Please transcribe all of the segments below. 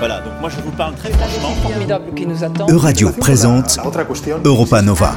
Voilà, donc moi je vous parle très franchement. formidable qui nous attend. Euradio présente Europa Nova.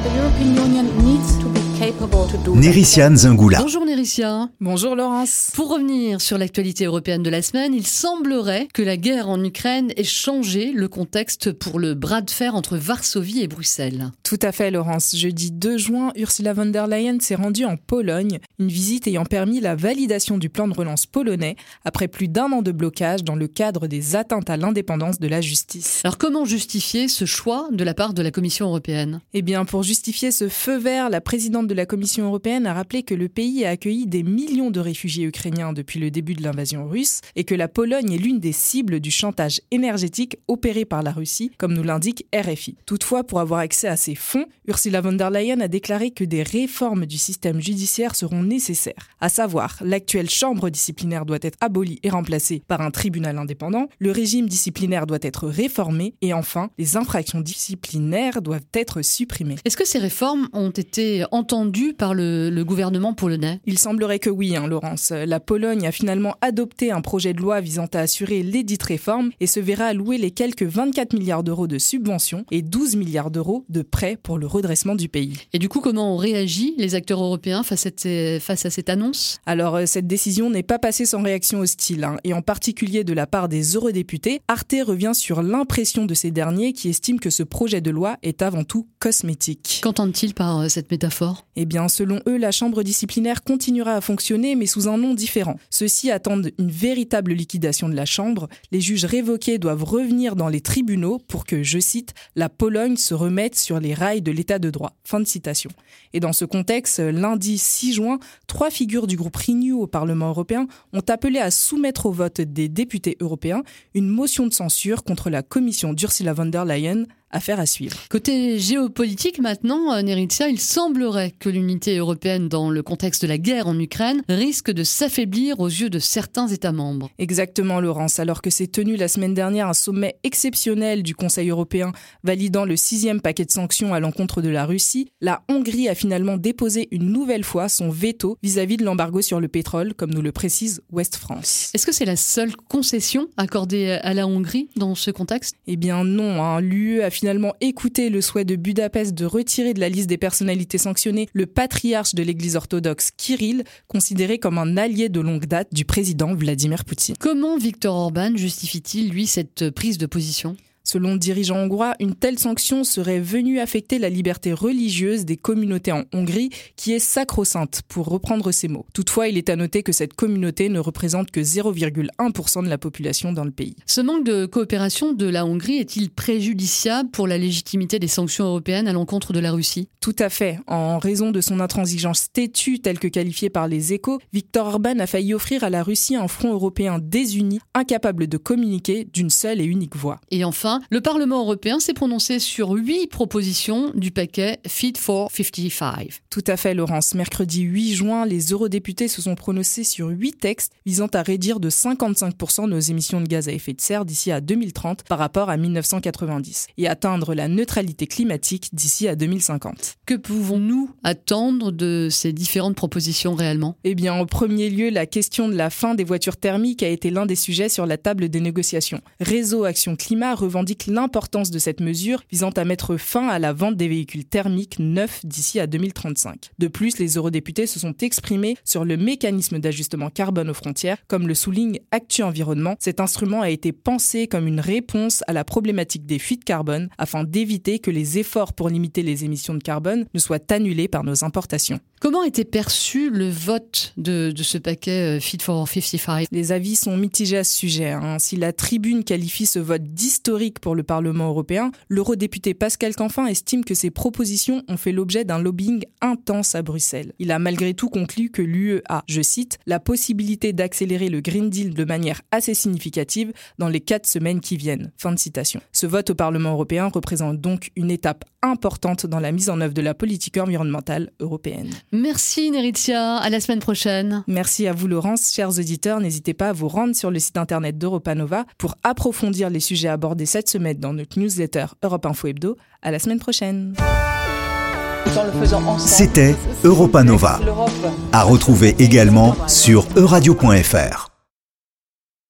Nériciane Zingula. Bonjour Nérissia. Bonjour Laurence. Pour revenir sur l'actualité européenne de la semaine, il semblerait que la guerre en Ukraine ait changé le contexte pour le bras de fer entre Varsovie et Bruxelles. Tout à fait Laurence. Jeudi 2 juin, Ursula von der Leyen s'est rendue en Pologne, une visite ayant permis la validation du plan de relance polonais après plus d'un an de blocage dans le cadre des atteintes à l'indépendance de la justice. Alors comment justifier ce choix de la part de la Commission européenne? Eh bien, pour justifier ce feu vert, la présidente de la Commission européenne a rappelé que le pays a accueilli des millions de réfugiés ukrainiens depuis le début de l'invasion russe et que la Pologne est l'une des cibles du chantage énergétique opéré par la Russie, comme nous l'indique RFI. Toutefois, pour avoir accès à ces fonds, Ursula von der Leyen a déclaré que des réformes du système judiciaire seront nécessaires. À savoir, l'actuelle chambre disciplinaire doit être abolie et remplacée par un tribunal indépendant, le régime disciplinaire doit être réformé et enfin, les infractions disciplinaires doivent être supprimées. Est-ce que ces réformes ont été entendues par le, le gouvernement polonais? Il semblerait que oui, hein, Laurence. La Pologne a finalement adopté un projet de loi visant à assurer l'édite réforme et se verra allouer les quelques 24 milliards d'euros de subventions et 12 milliards d'euros de prêts pour le redressement du pays. Et du coup, comment ont réagi les acteurs européens face à cette, face à cette annonce? Alors, euh, cette décision n'est pas passée sans réaction hostile, hein, et en particulier de la part des eurodéputés. Arte revient sur l'impression de ces derniers qui estiment que ce projet de loi est avant tout cosmétique. Qu'entendent-ils par euh, cette métaphore? Eh bien, selon eux, la chambre disciplinaire continuera à fonctionner, mais sous un nom différent. Ceux-ci attendent une véritable liquidation de la chambre. Les juges révoqués doivent revenir dans les tribunaux pour que, je cite, la Pologne se remette sur les rails de l'état de droit. Fin de citation. Et dans ce contexte, lundi 6 juin, trois figures du groupe Renew au Parlement européen ont appelé à soumettre au vote des députés européens une motion de censure contre la commission d'Ursula von der Leyen Affaire à suivre. Côté géopolitique maintenant, euh, Neritsia, il semblerait que l'unité européenne dans le contexte de la guerre en Ukraine risque de s'affaiblir aux yeux de certains États membres. Exactement, Laurence. Alors que s'est tenu la semaine dernière un sommet exceptionnel du Conseil européen validant le sixième paquet de sanctions à l'encontre de la Russie, la Hongrie a finalement déposé une nouvelle fois son veto vis-à-vis de l'embargo sur le pétrole, comme nous le précise Ouest France. Est-ce que c'est la seule concession accordée à la Hongrie dans ce contexte? Eh bien non, hein. l'UE a finalement écouté le souhait de Budapest de retirer de la liste des personnalités sanctionnées le patriarche de l'Église orthodoxe Kirill, considéré comme un allié de longue date du président Vladimir Poutine. Comment Viktor Orban justifie-t-il, lui, cette prise de position? Selon le dirigeant hongrois, une telle sanction serait venue affecter la liberté religieuse des communautés en Hongrie, qui est sacro-sainte, pour reprendre ses mots. Toutefois, il est à noter que cette communauté ne représente que 0,1% de la population dans le pays. Ce manque de coopération de la Hongrie est-il préjudiciable pour la légitimité des sanctions européennes à l'encontre de la Russie? Tout à fait. En raison de son intransigeance têtue, telle que qualifiée par les échos, Viktor Orban a failli offrir à la Russie un front européen désuni, incapable de communiquer d'une seule et unique voix. Et enfin, le Parlement européen s'est prononcé sur huit propositions du paquet Fit for 55. Tout à fait, Laurence. Mercredi 8 juin, les eurodéputés se sont prononcés sur huit textes visant à réduire de 55% nos émissions de gaz à effet de serre d'ici à 2030 par rapport à 1990 et atteindre la neutralité climatique d'ici à 2050. Que pouvons-nous attendre de ces différentes propositions réellement? Eh bien, en premier lieu, la question de la fin des voitures thermiques a été l'un des sujets sur la table des négociations. Réseau Action Climat revendique l'importance de cette mesure visant à mettre fin à la vente des véhicules thermiques neufs d'ici à 2035. De plus, les eurodéputés se sont exprimés sur le mécanisme d'ajustement carbone aux frontières. Comme le souligne Actu Environnement, cet instrument a été pensé comme une réponse à la problématique des fuites carbone afin d'éviter que les efforts pour limiter les émissions de carbone ne soient annulés par nos importations. Comment était perçu le vote de, de ce paquet euh, Fit for 55 Les avis sont mitigés à ce sujet. Hein. Si la tribune qualifie ce vote d'historique pour le Parlement européen, l'eurodéputé Pascal Canfin estime que ces propositions ont fait l'objet d'un lobbying intense à Bruxelles. Il a malgré tout conclu que l'UE a, je cite, la possibilité d'accélérer le Green Deal de manière assez significative dans les quatre semaines qui viennent. Fin de citation. Ce vote au Parlement européen représente donc une étape importante dans la mise en œuvre de la politique environnementale européenne. Merci Neritia, à la semaine prochaine. Merci à vous Laurence, chers auditeurs, n'hésitez pas à vous rendre sur le site internet d'Europa Nova pour approfondir les sujets abordés cette semaine dans notre newsletter Europe Info Hebdo. À la semaine prochaine. C'était Europa Nova. À retrouver également sur euradio.fr.